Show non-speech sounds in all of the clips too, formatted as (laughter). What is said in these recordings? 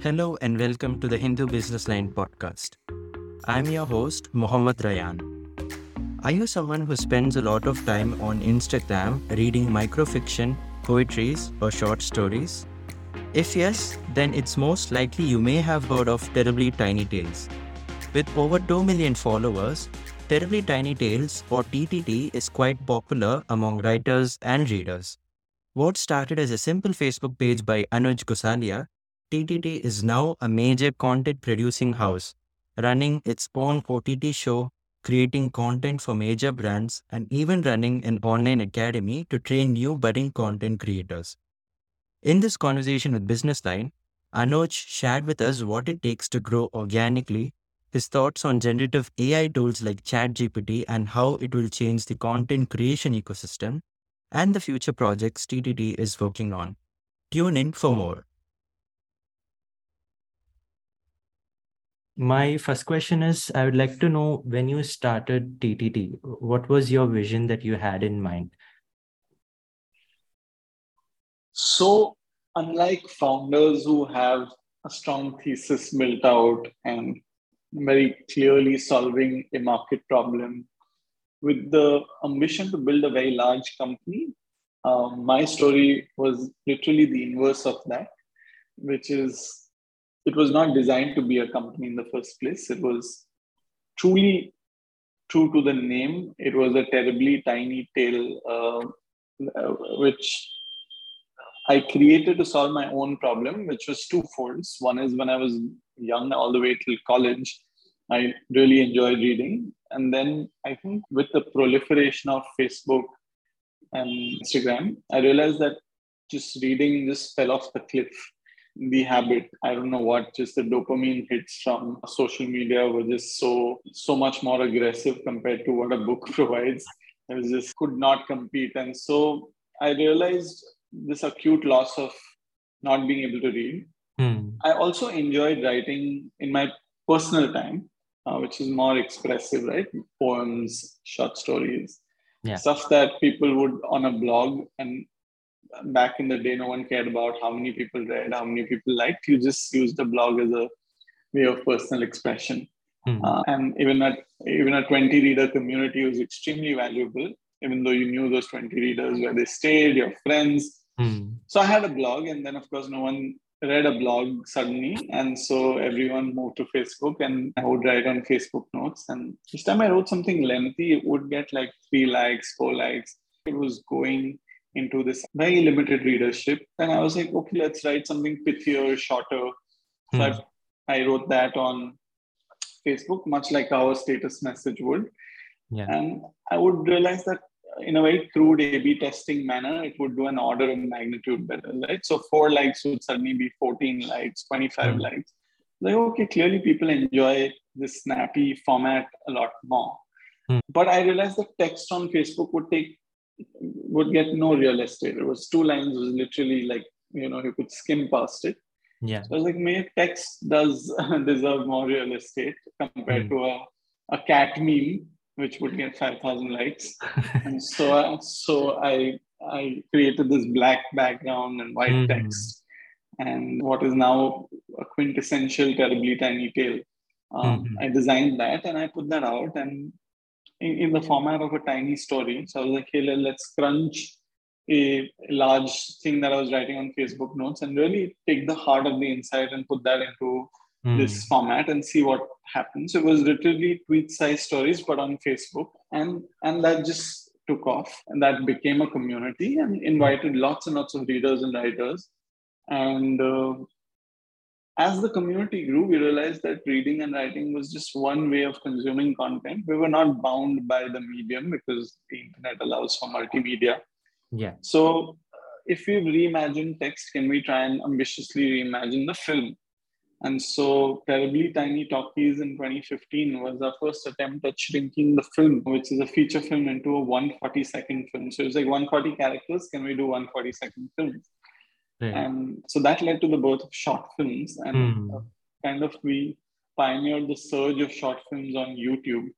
Hello and welcome to the Hindu Business Line podcast. I'm your host, Mohammad Rayan. Are you someone who spends a lot of time on Instagram reading microfiction, poetries, or short stories? If yes, then it's most likely you may have heard of Terribly Tiny Tales. With over 2 million followers, Terribly Tiny Tales, or TTT, is quite popular among writers and readers. What started as a simple Facebook page by Anuj Gosalia TTT is now a major content producing house, running its own OTT show, creating content for major brands, and even running an online academy to train new budding content creators. In this conversation with Business Line, Anuj shared with us what it takes to grow organically, his thoughts on generative AI tools like ChatGPT and how it will change the content creation ecosystem, and the future projects TTT is working on. Tune in for more. My first question is I would like to know when you started TTT, what was your vision that you had in mind? So, unlike founders who have a strong thesis built out and very clearly solving a market problem, with the ambition to build a very large company, um, my story was literally the inverse of that, which is it was not designed to be a company in the first place. It was truly true to the name. It was a terribly tiny tale, uh, uh, which I created to solve my own problem, which was two folds. One is when I was young, all the way till college, I really enjoyed reading. And then I think with the proliferation of Facebook and Instagram, I realized that just reading just fell off the cliff the habit. I don't know what just the dopamine hits from social media were just so so much more aggressive compared to what a book (laughs) provides. I was just could not compete. And so i realized this acute loss of not being able to read. Hmm. i also enjoyed writing in my personal time uh, which is more expressive right? Poems short stories yeah. stuff that people would on a blog and back in the day, no one cared about how many people read, how many people liked. You just used the blog as a way of personal expression. Mm. Uh, and even at even a 20 reader community was extremely valuable, even though you knew those 20 readers where they stayed, your friends. Mm. So I had a blog, and then of course no one read a blog suddenly, and so everyone moved to Facebook, and I would write on Facebook notes. And each time I wrote something lengthy, it would get like three likes, four likes. It was going into this very limited readership. And I was like, okay, let's write something pithier, shorter. So I, hmm. I wrote that on Facebook, much like our status message would. Yeah. And I would realize that in a very crude A-B testing manner, it would do an order of magnitude better, right? So four likes would suddenly be 14 likes, 25 mm. likes. Like, okay, clearly people enjoy this snappy format a lot more. Mm. But I realized that text on Facebook would take would get no real estate. It was two lines, was literally like, you know, you could skim past it. Yeah. So I was like, maybe text does (laughs) deserve more real estate compared mm. to a, a cat meme, which would get 5,000 likes. and (laughs) so, uh, so I, I created this black background and white mm. text and what is now a quintessential terribly tiny tale. Um, mm-hmm. I designed that and I put that out and in, in the format of a tiny story. So I was like, hey, let's crunch a large thing that I was writing on Facebook notes and really take the heart of the insight and put that into mm. this format and see what happens. It was literally tweet size stories, but on Facebook. And and that just took off. And that became a community and invited lots and lots of readers and writers. And uh, as the community grew, we realized that reading and writing was just one way of consuming content. We were not bound by the medium because the internet allows for multimedia. Yeah. So, uh, if we reimagine text, can we try and ambitiously reimagine the film? And so, Terribly Tiny Talkies in 2015 was our first attempt at shrinking the film, which is a feature film, into a 140 second film. So, it's like 140 characters. Can we do 140 second films? And so that led to the birth of short films. And mm. kind of we pioneered the surge of short films on YouTube.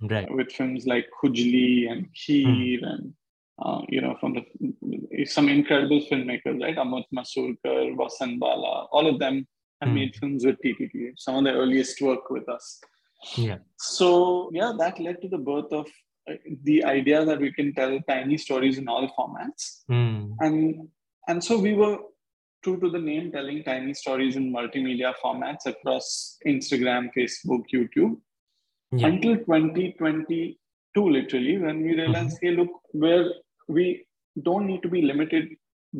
Right. With films like Khujli and Kheer mm. and uh, you know, from the some incredible filmmakers, right? Amit Masurkar, Vasan Bala, all of them have Hmm. made films with TTT, some of the earliest work with us. Yeah. So, yeah, that led to the birth of uh, the idea that we can tell tiny stories in all formats. Hmm. And, and so we were true to the name, telling tiny stories in multimedia formats across Instagram, Facebook, YouTube Yeah. until 2022 literally when we realized hey look where we don't need to be limited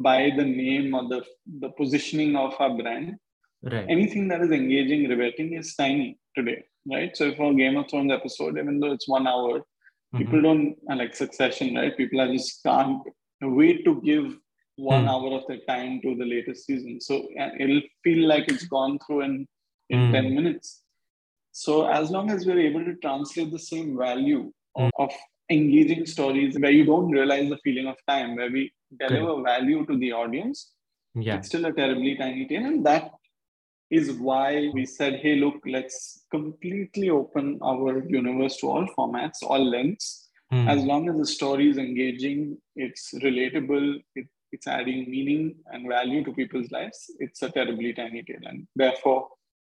by the name or the, the positioning of our brand Right. anything that is engaging riveting is tiny today right so for game of thrones episode even though it's one hour Mhm. people don't like succession right people are just can't wait to give one Hmm. hour of their time to the latest season so uh, it'll feel like it's gone through in in Hmm. 10 minutes so as long as we're able to translate the same value of, of engaging stories where you don't realize the feeling of time where we deliver value to the audience Yeah. it's still a terribly tiny tale and that is why we said hey look let's completely open our universe to all formats all lengths Hmm. as long as the story is engaging it's relatable it, it's adding meaning and value to people's lives. It's a terribly tiny tale and therefore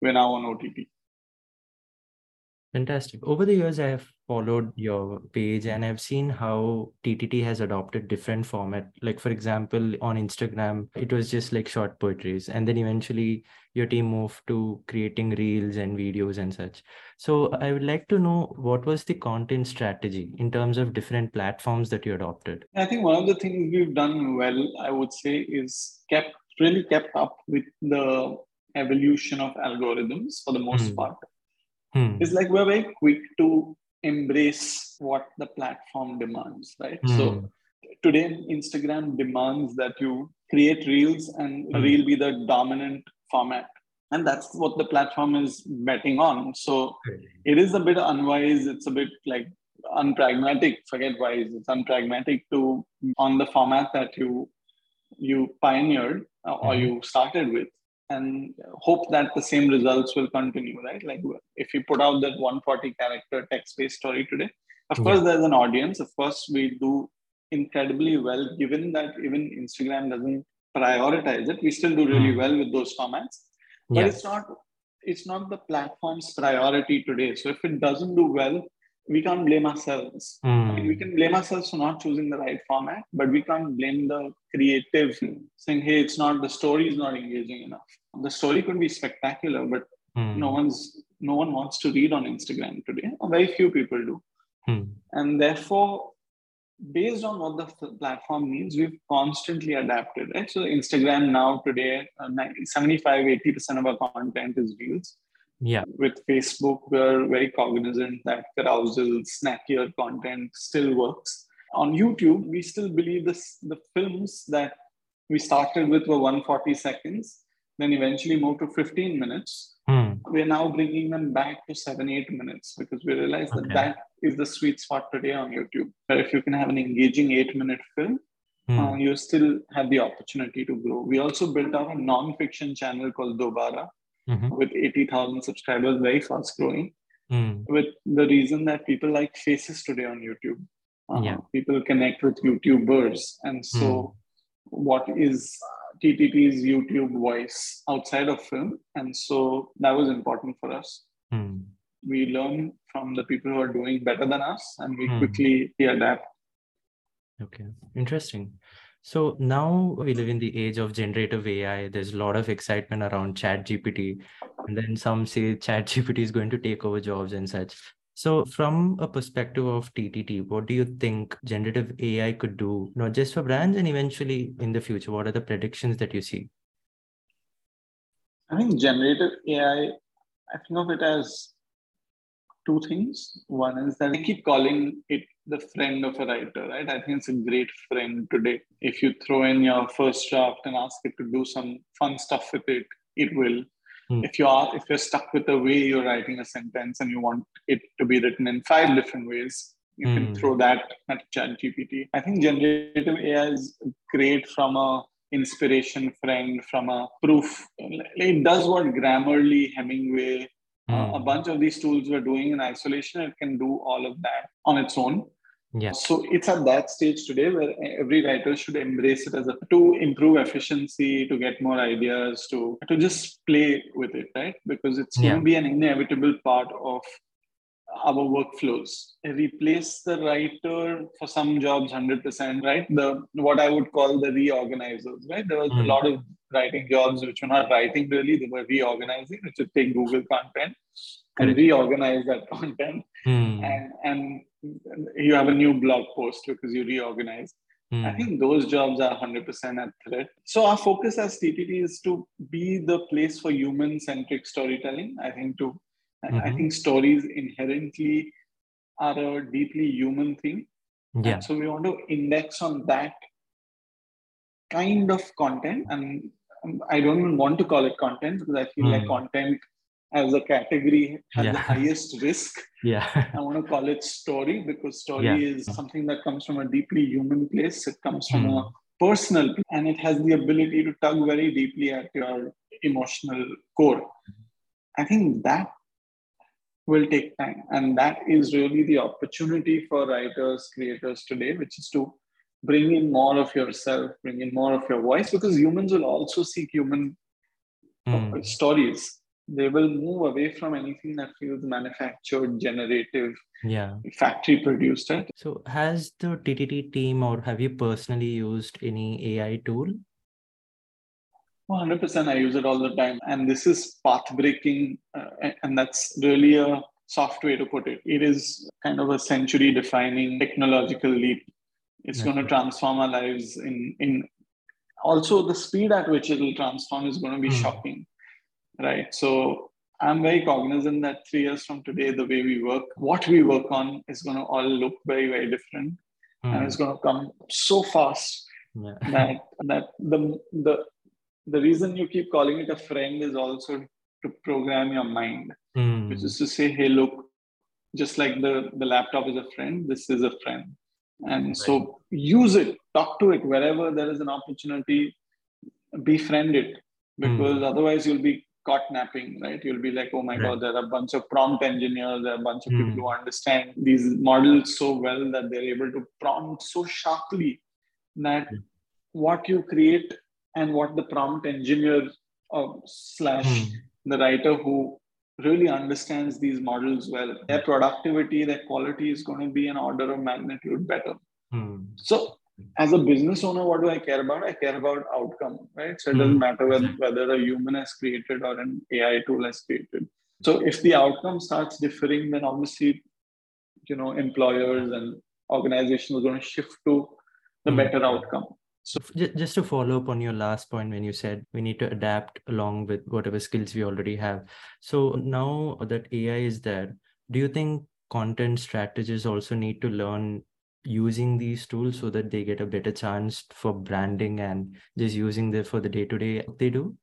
we're now on ott Fantastic. Over the years, I have followed your page and I've seen how TTT has adopted different format. Like for example, on Instagram, it was just like short poetries, and then eventually your team moved to creating reels and videos and such. So I would like to know what was the content strategy in terms of different platforms that you adopted. I think one of the things we've done well, I would say, is kept really kept up with the evolution of algorithms for the most Hmm. part. Hmm. It's like we're very quick to embrace what the platform demands, right? Hmm. So today, Instagram demands that you create reels and Hmm. reel be the dominant format. And that's what the platform is betting on. So it is a bit unwise. It's a bit like unpragmatic. Forget wise. It's unpragmatic to on the format that you you pioneered uh, or Mhm. you started with, and hope that the same results will continue. Right? Like if you put out that 140 character text based story today, of course there's an audience. Of course we do incredibly well, given that even Instagram doesn't prioritize it. We still do really Mm. well with those formats but Yeah. it's not it's not the platform's priority today so if it doesn't do well we can't blame ourselves I mean, we Hmm. can blame ourselves for not choosing the right format but we can't blame the creative saying hey it's not the story is not engaging enough the story could be spectacular but Hmm. no one's no one wants to read on instagram today or very few people do Hmm. and therefore based on what the platform needs we've constantly adapted right so instagram now today uh, 75 80% of our content is reels Yeah. with facebook we're very cognizant that carousel snackier content still works on youtube we still believe this the films that we started with were 140 seconds then eventually moved to 15 minutes Hmm. we're now bringing them back to seven, eight minutes because we realize that that is the sweet spot today on YouTube. Where if you can have an engaging eight minute film, Hmm. uh, you still have the opportunity to grow. We also built out a non fiction channel called Dobara Mhm. with 80,000 subscribers, very fast growing, Hmm. with the reason that people like faces today on YouTube. Uh, Yeah. People connect with YouTubers. And so, Hmm. what is TTT's YouTube voice outside of film? And so, that was important for us Hmm. we learn from the people who are doing better than us and we Hmm. quickly adapt Okay, interesting. So now we live in the age of generative AI. There's a lot of excitement around ChatGPT, and then some say (laughs) ChatGPT is going to take over jobs and such. So, from a perspective of TTT, what do you think generative AI could do, not just for brands and eventually in the future? What are the predictions that you see? i think generative ai i think of it as two things one is that i keep calling it the friend of a writer right i think it's a great friend today if you throw in your first draft and ask it to do some fun stuff with it it will Hmm. if you are if you're stuck with the way you're writing a sentence and you want it to be written in five different ways you Hmm. can throw that at ChatGPT. I think generative AI is great from a inspiration friend, from a proof. It does what Grammarly, Hemingway, uh, a Hmm. bunch of these tools were doing in isolation. It can do all of that on its own. Yeah. So it's at that stage today where every writer should embrace it as a to improve efficiency, to get more ideas, to to just play with it, right? Because it's Yeah. going to be an inevitable part of our workflows. Replace the writer for some jobs 100%, right? The what I would call the reorganizers, right? There was a Mm. lot of writing jobs which were not writing really, they were reorganizing, which would take Google content and reorganize that (laughs) content Hmm. and and you have a new blog post because you reorganize. Hmm. I think those jobs are 100% at threat. So our focus as TTT is to be the place for human-centric storytelling. I think to I- I think stories inherently are a deeply human thing. yeah. And so we want to index on that kind of content. And um, I don't even want to call it content because I feel like Hmm. content as a category has the (laughs) highest risk. Yeah. I want to call it story because story Yeah. is something that comes from a deeply human place. It comes from Hmm. a personal and it has the ability to tug very deeply at your emotional core. I think that will take time. And that is really the opportunity for writers, creators today, which is to bring in more of yourself, bring in more of your voice, because humans will also seek human Hmm. stories. They will move away from anything that feels manufactured, generative, Yeah. factory produced. So has the TTT team or have you personally used any AI tool? 100% I use it all the time. And this is path breaking. Uh, and- that's really a soft way to put it. It is kind of a century defining technological leap. It's going to transform our lives in, in also the speed at which it will transform is going to be Hmm. shocking. Right. So I'm very cognizant that three years from today, the way we work, what we work on is going to all look very, very different. Hmm. And it's going to come so fast Yeah. that that the the the reason you keep calling it a friend is also to program your mind Hmm. which is to say hey look just like the the laptop is a friend this is a friend and so use it talk to it wherever there is an opportunity befriend it because Hmm. otherwise you'll be caught napping right you'll be like oh my Right. god there are a bunch of prompt engineers there are a bunch of people Hmm. who understand these models so well that they're able to prompt so sharply that Hmm. what you create and what the prompt engineer uh, slash Hmm. the writer who really understands these models well their productivity their quality is going to be an order of magnitude better Hmm. so as a business owner what do i care about i care about outcome right so it doesn't Hmm. matter whether, whether a human has created or an ai tool has created so if the outcome starts differing then obviously you know employers and organizations are going to shift to the better outcome So just to follow up on your last point when you said we need to adapt along with whatever skills we already have. So now that AI is there, do you think content strategists also need to learn using these tools so that they get a better chance for branding and just using them for the day to day they do?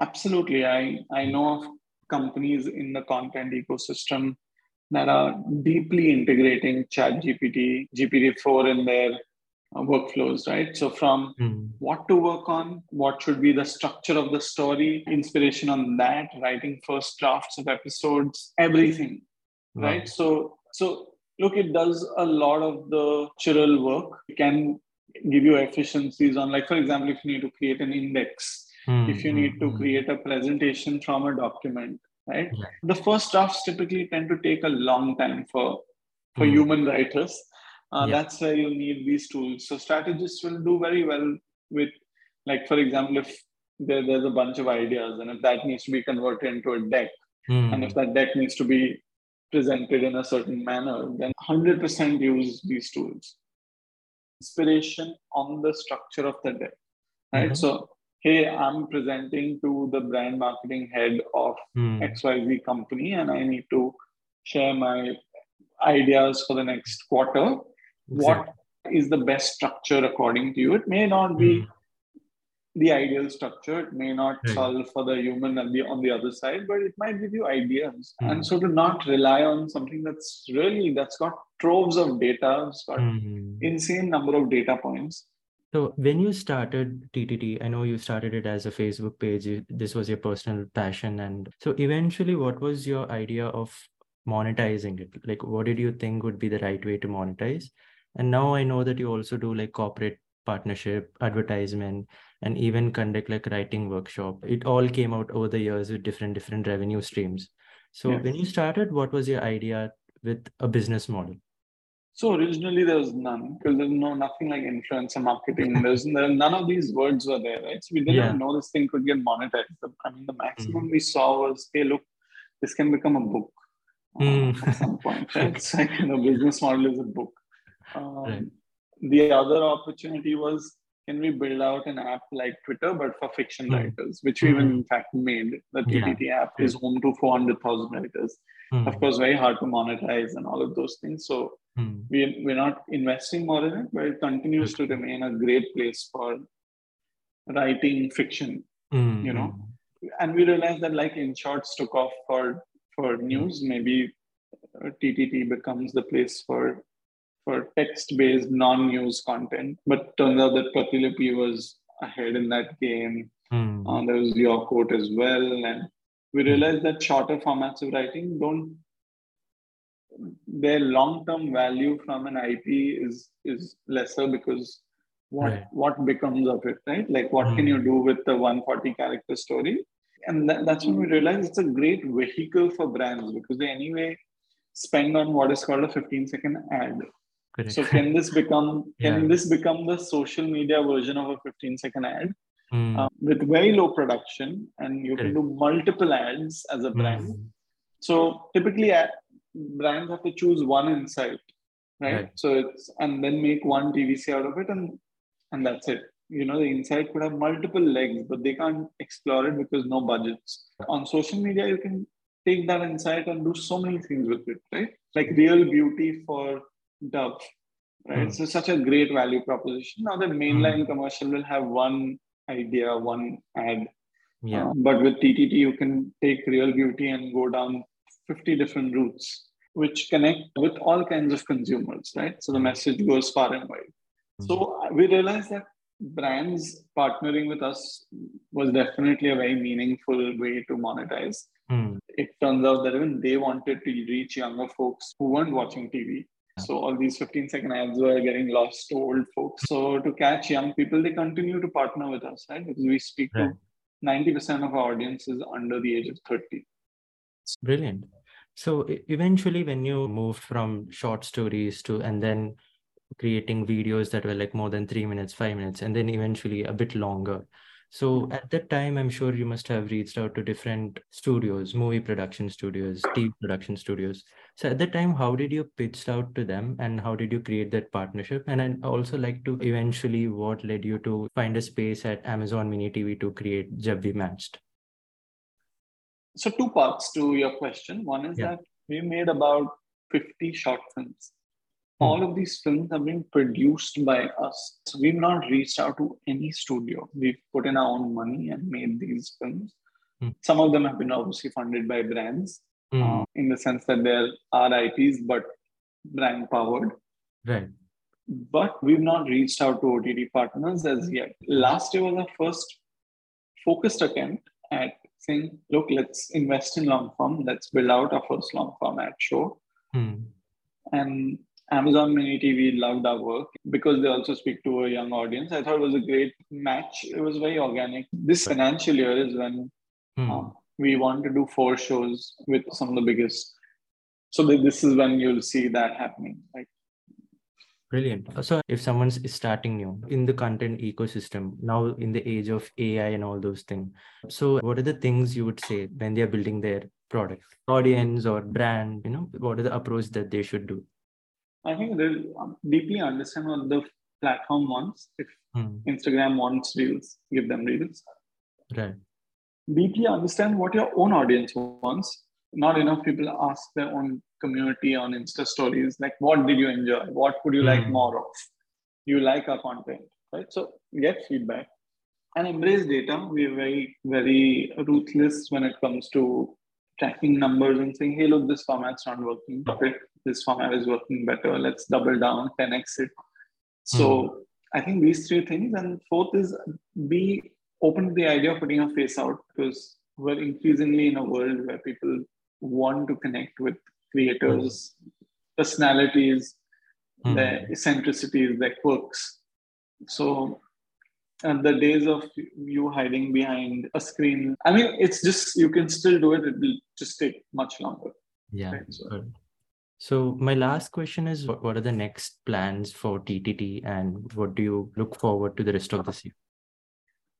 Absolutely. I, I know of companies in the content ecosystem that are deeply integrating ChatGPT, GPT-4 in their uh, workflows, right? So from Hmm. what to work on, what should be the structure of the story, inspiration on that, writing first drafts of episodes, everything, Wow. right? So, so look, it does a lot of the natural work. It can give you efficiencies on, like, for example, if you need to create an index, Hmm, if you hmm, need to hmm. create a presentation from a document right Yeah. the first drafts typically tend to take a long time for for Hmm. human writers uh, Yeah. that's where you need these tools so strategists will do very well with like for example if there, there's a bunch of ideas and if that needs to be converted into a deck and Hmm. if that deck needs to be presented in a certain manner then 100% use these tools inspiration on the structure of the deck right Mhm. so hey i'm presenting to the brand marketing head of Hmm. xyz company and i need to share my ideas for the next quarter what is the best structure according to you it may not be Hmm. the ideal structure it may not Right. solve for the human on the, on the other side but it might give you ideas Hmm. and so to not rely on something that's really that's got troves of data it's got Hmm. insane number of data points So when you started TTT, I know you started it as a Facebook page. This was your personal passion, and so eventually, what was your idea of monetizing it like what did you think would be the right way to monetize and now i know that you also do like corporate partnership advertisement and even conduct like writing workshop it all came out over the years with different different revenue streams so Yes. when you started what was your idea with a business model So originally there was none because there's no nothing like influencer marketing. (laughs) There's there, none of these words were there, right? So we didn't Yeah. know this thing could get monetized. I mean, the maximum Mm-hmm. we saw was, hey, look, this can become a book uh, Mm. at some point, (laughs) right? It's like you know, business model is a book. Um, Right. The other opportunity was, can we build out an app like Twitter but for fiction Mm. writers, which we even Mm. in fact made. The Yeah. TTT app is home to 400,000 writers. Hmm, Of course, very hard to monetize and all of those things. So hmm, we, we're not investing more in it, but it continues to remain a great place for writing fiction. hmm, you know, hmm. And we realized that like Inshorts took off for for news, maybe uh, TTT becomes the place for for text-based non-news content. But turns out that Pratilipi was ahead in that game. Hmm, Uh, there was your quote as well, and we realized that shorter formats of writing don't their long-term value from an IP is is lesser because what Right. what becomes of it, right? Like what can Mm. you do with the 140 character story? And that, that's when we realized it's a great vehicle for brands because they anyway spend on what is called a 15 second ad. Correct. So can this become can Yeah. this become the social media version of a 15 second ad? Uh, with very low production and you can do multiple ads as a brand. hmm, So typically uh, brands have to choose one insight, right? Right. So it's and then make one TVC out of it and and that's it. You know, the insight could have multiple legs, but they can't explore it because no budgets. On social media, you can take that insight and do so many things with it, right? Like real beauty for Dove, right? Hmm. So such a great value proposition. Now the mainline commercial will have one idea, one ad, yeah. uh, but with TTT, you can take real beauty and go down 50 different routes, which connect with all kinds of consumers, right? So the message goes far and wide. So uh, we realized that brands partnering with us was definitely a very meaningful way to monetize. Hmm, It turns out that even they wanted to reach younger folks who weren't watching TV. So all these 15 second ads were getting lost to old folks. So to catch young people, they continue to partner with us, right? Because we speak Right. to 90% of our audience is under the age of 30. Brilliant. So eventually, when you moved from short stories to and then creating videos that were like more than three minutes, five minutes, and then eventually a bit longer. So at that time, I'm sure you must have reached out to different studios, movie production studios, TV production studios. So at that time, how did you pitch out to them and how did you create that partnership? And I'd also like to eventually what led you to find a space at Amazon Mini TV to create Jab We Matched? So two parts to your question. One is Yeah. that we made about 50 short films. Hmm. All of these films have been produced by us. So we've not reached out to any studio. We've put in our own money and made these films. Hmm. Some of them have been obviously funded by brands Hmm, uh, in the sense that they're our IPs, but brand powered. right. But we've not reached out to OTT partners as yet. Last year was our first focused attempt at saying, look, let's invest in long form. Let's build out our first long format show. Hmm, And Amazon Mini TV loved our work because they also speak to a young audience. I thought it was a great match. It was very organic. This financial year is when hmm. um, we want to do four shows with some of the biggest. So this is when you'll see that happening. Like Brilliant. So if someone's starting new in the content ecosystem, now in the age of AI and all those things, so what are the things you would say when they're building their product, audience or brand, you know, what are the approach that they should do? I think they'll um, deeply understand what the platform wants. If Hmm, Instagram wants reels, give them reels. Right. Deeply understand what your own audience wants. Not enough people ask their own community on Insta stories, like, what did you enjoy? What would you like Hmm. more of? You like our content, right? So get feedback and embrace data. We're very, very ruthless when it comes to tracking numbers and saying, hey, look, this format's not working. It. This format is working better. Let's double down, 10x it. So I think these three things. And fourth is be open to the idea of putting a face out because we're increasingly in a world where people want to connect with creators, personalities, Hmm. their eccentricities, their quirks. So, and the days of you hiding behind a screen, I mean, it's just you can still do it. It will just take much longer. Yeah. Right, so- So my last question is what, what are the next plans for TTT and what do you look forward to the rest of this year?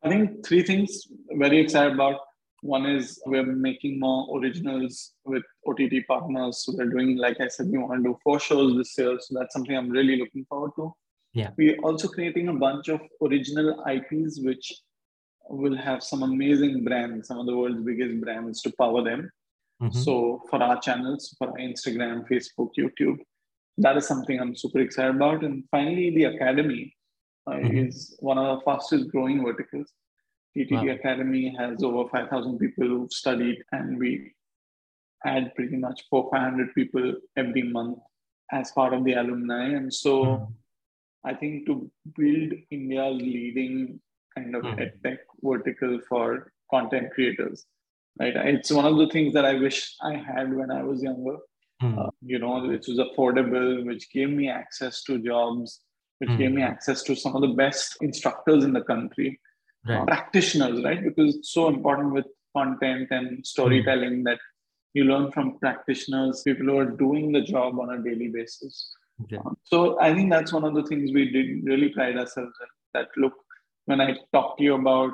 I think three things very excited about. One is we're making more originals with OTT partners. So we're doing, like I said, we want to do four shows this year. So that's something I'm really looking forward to. Yeah. We're also creating a bunch of original IPs, which will have some amazing brands, some of the world's biggest brands to power them. Mhm. So for our channels, for our Instagram, Facebook, YouTube, that is something I'm super excited about. And finally, the academy uh, Mhm. is one of the fastest growing verticals. TTT Wow. Academy has over 5,000 people who've studied, and we add pretty much four, 500 people every month as part of the alumni. And so Mhm. I think to build India's leading kind of Mhm. edtech vertical for content creators, right? It's one of the things that I wish I had when I was younger. Hmm. Uh, you know, which was affordable, which gave me access to jobs, which gave me Mhm. access to some of the best instructors in the country, uh, Right. practitioners, right? Because it's so important with content and storytelling that you learn from practitioners, people who are doing the job on a daily basis. Yeah. So I think that's one of the things we did really pride ourselves in. That look, when I talk to you about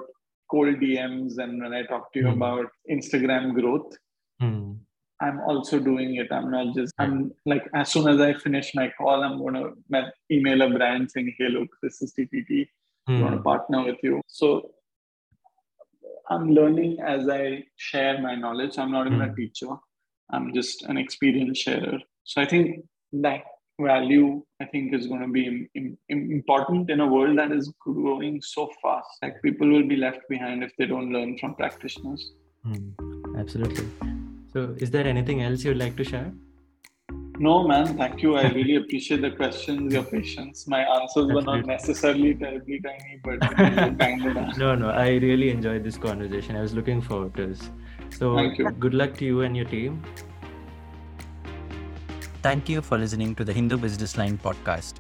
cold DMs and when I talk to you Mhm. about Instagram growth, Hmm. I'm also doing it. I'm not just, I'm like, as soon as I finish my call, I'm going to email a brand saying, hey, look, this is TTT. We want to partner with you. So I'm learning as I share my knowledge. I'm not even a Hmm. teacher, I'm just an experience sharer. So I think that value, I think, is going to be im- im- im- important in a world that is growing so fast. Like people will be left behind if they don't learn from practitioners. Hmm. Absolutely. So is there anything else you'd like to share? No, man, thank you. I really appreciate the questions, your patience. My answers were not necessarily terribly tiny, but (laughs) kind enough. No, no, I really enjoyed this conversation. I was looking forward to this. So Thank you. good luck to you and your team. Thank you for listening to the Hindu Business Line podcast.